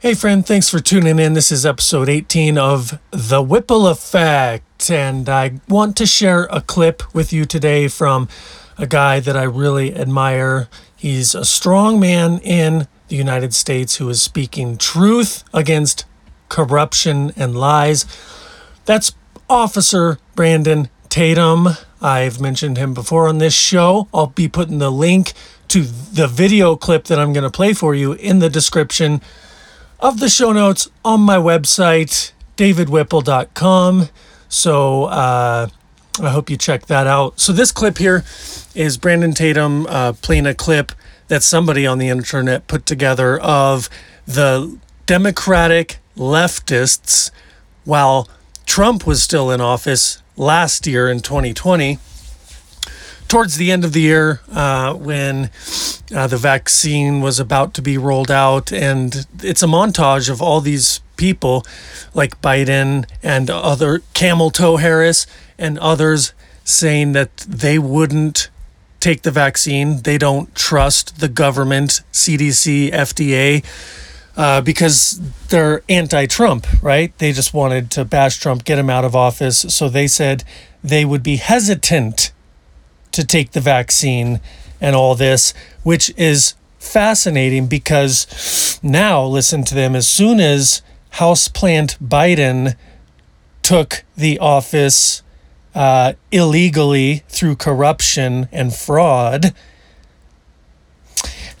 Hey, friend, thanks for tuning in. This is episode 18 of The Whipple Effect, and I want to share a clip with you today from a guy that I really admire. He's a strong man in the United States who is speaking truth against corruption and lies. That's Officer Brandon Tatum. I've mentioned him before on this show. I'll be putting the link to the video clip that I'm going to play for you in the description of the show notes on my website, davidwhipple.com. So uh, I hope you check that out. So this clip here is Brandon Tatum uh, playing a clip that somebody on the internet put together of the Democratic leftists while Trump was still in office last year in 2020 towards the end of the year uh, when uh, the vaccine was about to be rolled out. And it's a montage of all these people like Biden and other Camel Toe Harris and others saying that they wouldn't take the vaccine. They don't trust the government, CDC, FDA. Uh, because they're anti Trump, right? They just wanted to bash Trump, get him out of office. So they said they would be hesitant to take the vaccine and all this, which is fascinating because now, listen to them, as soon as House Plant Biden took the office uh, illegally through corruption and fraud,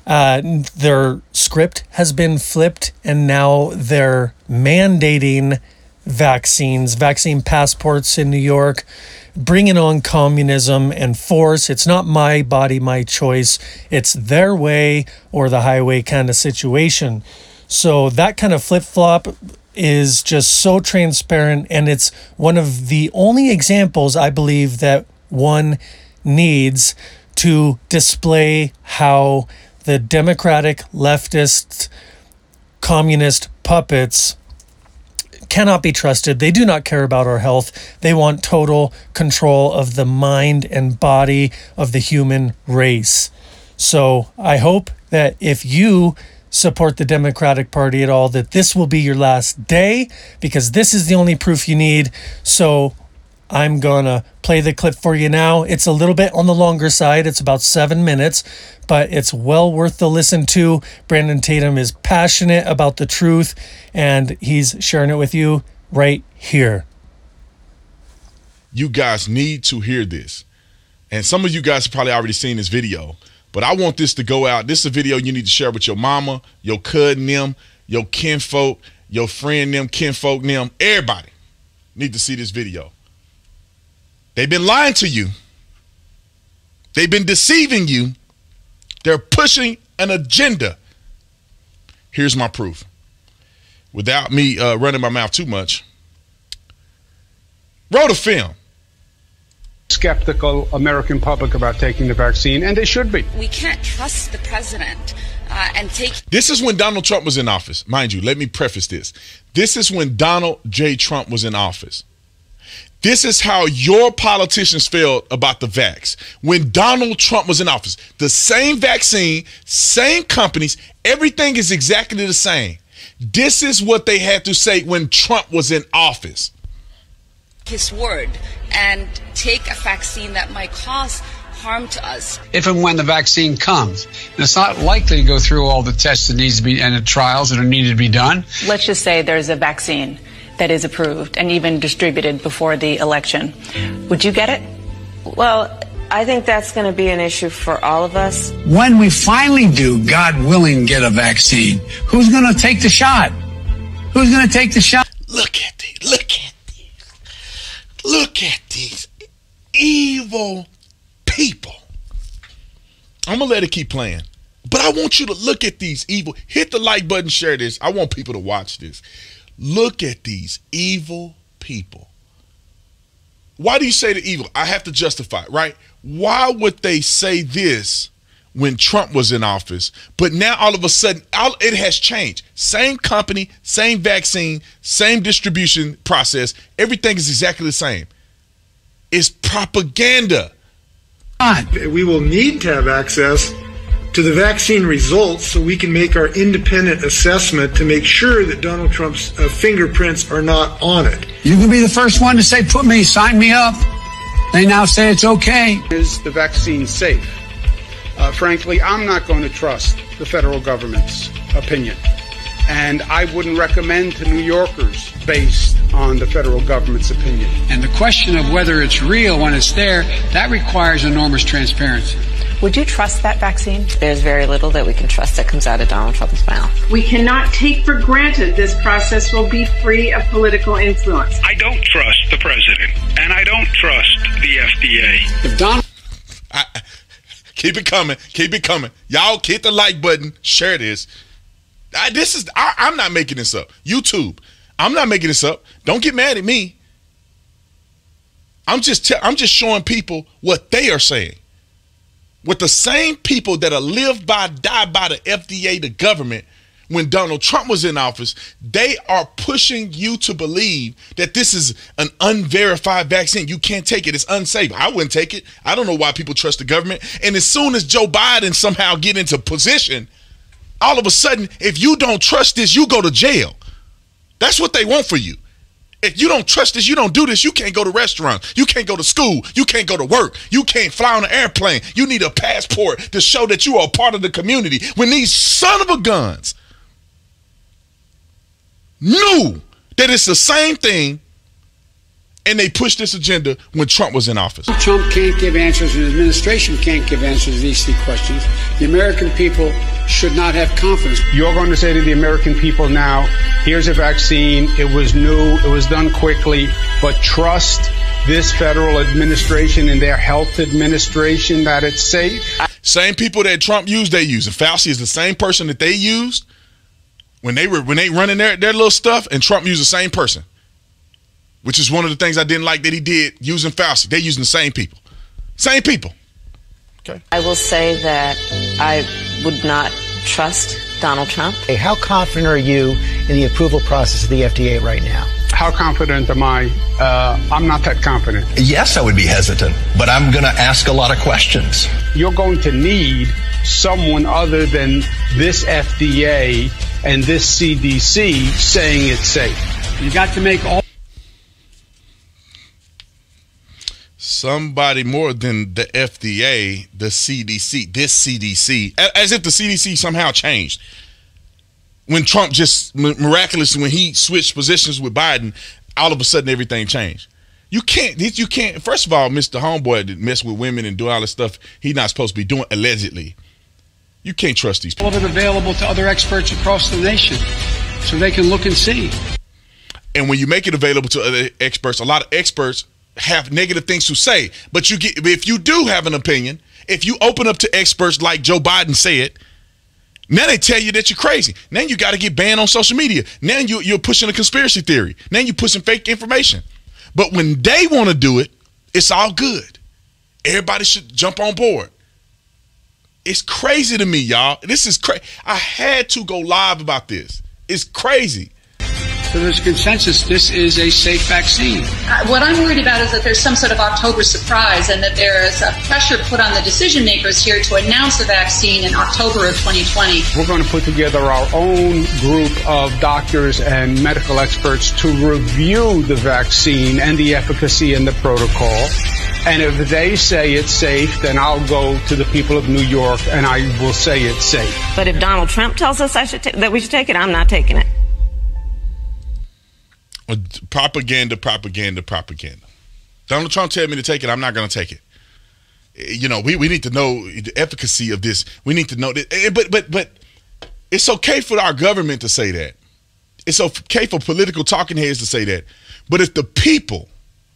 uh, their script has been flipped, and now they're mandating vaccines, vaccine passports in New York, bringing on communism and force. It's not my body, my choice. It's their way or the highway kind of situation. So that kind of flip flop is just so transparent. And it's one of the only examples I believe that one needs to display how the democratic leftist communist puppets cannot be trusted. They do not care about our health. They want total control of the mind and body of the human race. So I hope that if you support the Democratic Party at all, that this will be your last day because this is the only proof you need. So I'm to play the clip for you now. It's a little bit on the longer side, it's about seven minutes, but it's well worth the listen to. Brandon Tatum is passionate about the truth, and he's sharing it with you right here. You guys need to hear this. And some of you guys have probably already seen this video, but I want this to go out. This is a video you need to share with your mama, your cousin, them, your kinfolk, your friend, them, kinfolk, them, everybody need to see this video. They've been lying to you. They've been deceiving you. They're pushing an agenda. Here's my proof. Without me uh, running my mouth too much, wrote a film. Skeptical American public about taking the vaccine, and they should be. We can't trust the president uh, and take. This is when Donald Trump was in office. Mind you, let me preface this. This is when Donald J. Trump was in office. This is how your politicians felt about the vax. When Donald Trump was in office, the same vaccine, same companies, everything is exactly the same. This is what they had to say when Trump was in office. His word and take a vaccine that might cause harm to us. If and when the vaccine comes, and it's not likely to go through all the tests that needs to be and the trials that are needed to be done. Let's just say there's a vaccine that is approved and even distributed before the election. Would you get it? Well, I think that's going to be an issue for all of us. When we finally do, God willing, get a vaccine, who's going to take the shot? Who's going to take the shot? Look at these. Look at these. Look at these evil people. I'm going to let it keep playing. But I want you to look at these evil. Hit the like button, share this. I want people to watch this. Look at these evil people. Why do you say the evil? I have to justify right? Why would they say this when Trump was in office, but now all of a sudden all, it has changed? Same company, same vaccine, same distribution process. Everything is exactly the same. It's propaganda. We will need to have access to the vaccine results so we can make our independent assessment to make sure that Donald Trump's uh, fingerprints are not on it. You can be the first one to say, put me, sign me up. They now say it's okay. Is the vaccine safe? Uh, frankly, I'm not going to trust the federal government's opinion. And I wouldn't recommend to New Yorkers based on the federal government's opinion. And the question of whether it's real when it's there, that requires enormous transparency. Would you trust that vaccine? There's very little that we can trust that comes out of Donald Trump's mouth. We cannot take for granted this process will be free of political influence. I don't trust the president, and I don't trust the FDA. If Donald I, keep it coming. Keep it coming. Y'all hit the like button. Share this. I, this is I, I'm not making this up. YouTube. I'm not making this up. Don't get mad at me. I'm just te- I'm just showing people what they are saying. With the same people that are lived by, die by the FDA, the government, when Donald Trump was in office, they are pushing you to believe that this is an unverified vaccine. You can't take it. It's unsafe. I wouldn't take it. I don't know why people trust the government. And as soon as Joe Biden somehow get into position, all of a sudden, if you don't trust this, you go to jail. That's what they want for you. If you don't trust this, you don't do this, you can't go to restaurants. You can't go to school. You can't go to work. You can't fly on an airplane. You need a passport to show that you are a part of the community. When these son of a guns knew that it's the same thing and they pushed this agenda when Trump was in office. Trump can't give answers and the administration can't give answers to these three questions, the American people should not have confidence. You're going to say to the American people now, here's a vaccine. It was new. It was done quickly, but trust this federal administration and their health administration that it's safe. Same people that Trump used, they use. And Fauci is the same person that they used when they were when they running their, their little stuff, and Trump used the same person. Which is one of the things I didn't like that he did using Fauci. They're using the same people. Same people. Okay. I will say that I would not trust Donald Trump. Hey, how confident are you in the approval process of the FDA right now? How confident am I? Uh, I'm not that confident. Yes, I would be hesitant, but I'm going to ask a lot of questions. You're going to need someone other than this FDA and this CDC saying it's safe. You got to make all somebody more than the FDA, the CDC, this CDC, as if the CDC somehow changed. When Trump just miraculously, when he switched positions with Biden, all of a sudden everything changed. You can't, you can't. First of all, Mr. Homeboy that mess with women and do all this stuff he's not supposed to be doing allegedly. You can't trust these people. All of it available to other experts across the nation, so they can look and see. And when you make it available to other experts, a lot of experts have negative things to say. But you get if you do have an opinion, if you open up to experts like Joe Biden said, now they tell you that you're crazy. Now you got to get banned on social media. Now you, you're pushing a conspiracy theory. Now you're pushing fake information. But when they want to do it, it's all good. Everybody should jump on board. It's crazy to me, y'all. This is crazy. I had to go live about this. It's crazy. So there's consensus this is a safe vaccine. Uh, what I'm worried about is that there's some sort of October surprise and that there is a pressure put on the decision makers here to announce a vaccine in October of 2020. We're going to put together our own group of doctors and medical experts to review the vaccine and the efficacy and the protocol. And if they say it's safe, then I'll go to the people of New York and I will say it's safe. But if Donald Trump tells us that we should take it, I'm not taking it propaganda, propaganda, propaganda. Donald Trump tell me to take it. I'm not going to take it. You know, we, we need to know the efficacy of this. We need to know that. Eh, but but but it's okay for our government to say that. It's okay for political talking heads to say that. But if the people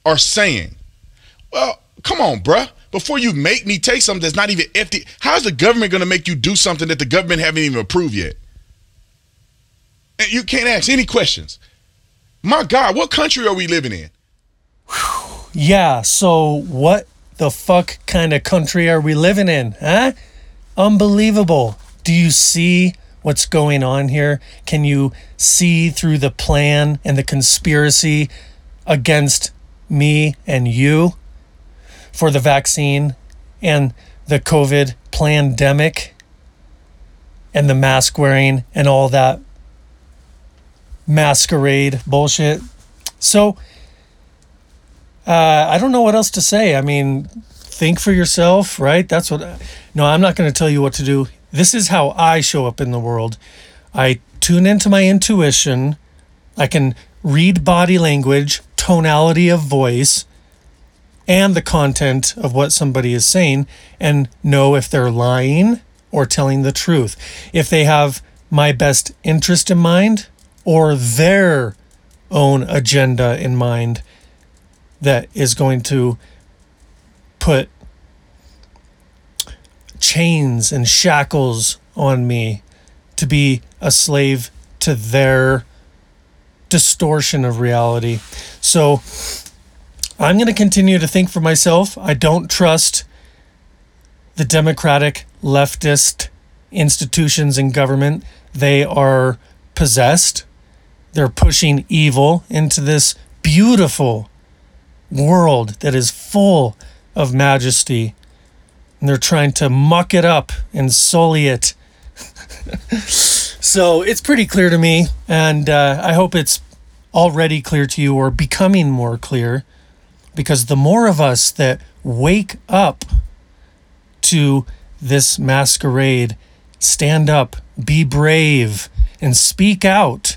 are saying, "Well, come on, bruh," before you make me take something that's not even empty, how's the government going to make you do something that the government haven't even approved yet? And you can't ask any questions. My God, what country are we living in? Yeah, so what the fuck kind of country are we living in, huh? Unbelievable. Do you see what's going on here? Can you see through the plan and the conspiracy against me and you for the vaccine and the COVID pandemic? and the mask wearing and all that masquerade bullshit. So uh, I don't know what else to say. I mean, think for yourself, right? That's what. No, I'm not going to tell you what to do. This is how I show up in the world. I tune into my intuition. I can read body language, tonality of voice, and the content of what somebody is saying and know if they're lying or telling the truth. If they have my best interest in mind or their own agenda in mind that is going to put chains and shackles on me to be a slave to their distortion of reality. So I'm going to continue to think for myself. I don't trust the democratic leftist institutions and government. They are possessed. They're pushing evil into this beautiful world that is full of majesty. And they're trying to muck it up and sully it. so it's pretty clear to me. And uh, I hope it's already clear to you or becoming more clear. Because the more of us that wake up to this masquerade, stand up, be brave, and speak out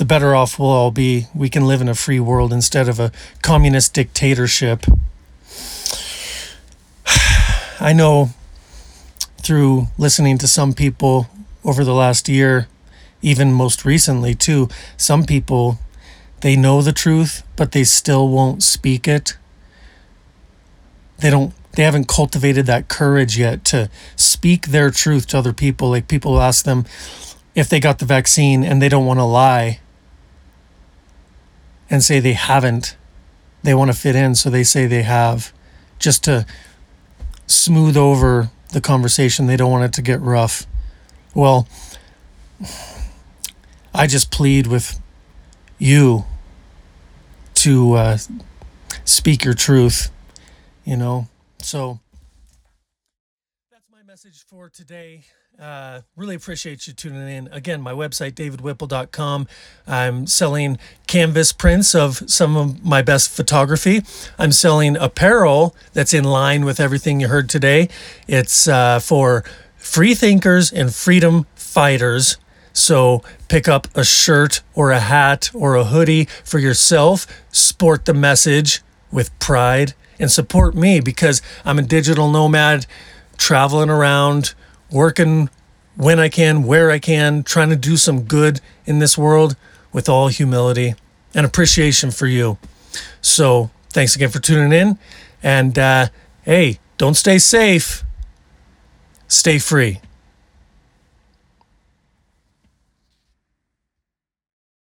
the better off we'll all be. We can live in a free world instead of a communist dictatorship. I know through listening to some people over the last year, even most recently too, some people they know the truth, but they still won't speak it. They don't they haven't cultivated that courage yet to speak their truth to other people. Like people ask them if they got the vaccine and they don't want to lie and say they haven't. They want to fit in, so they say they have, just to smooth over the conversation. They don't want it to get rough. Well, I just plead with you to uh, speak your truth, you know? So that's my message for today. Uh, really appreciate you tuning in. Again, my website, davidwhipple.com. I'm selling canvas prints of some of my best photography. I'm selling apparel that's in line with everything you heard today. It's uh, for free thinkers and freedom fighters. So pick up a shirt or a hat or a hoodie for yourself, sport the message with pride, and support me because I'm a digital nomad traveling around working when I can, where I can, trying to do some good in this world with all humility and appreciation for you. So, thanks again for tuning in. And uh, hey, don't stay safe, stay free.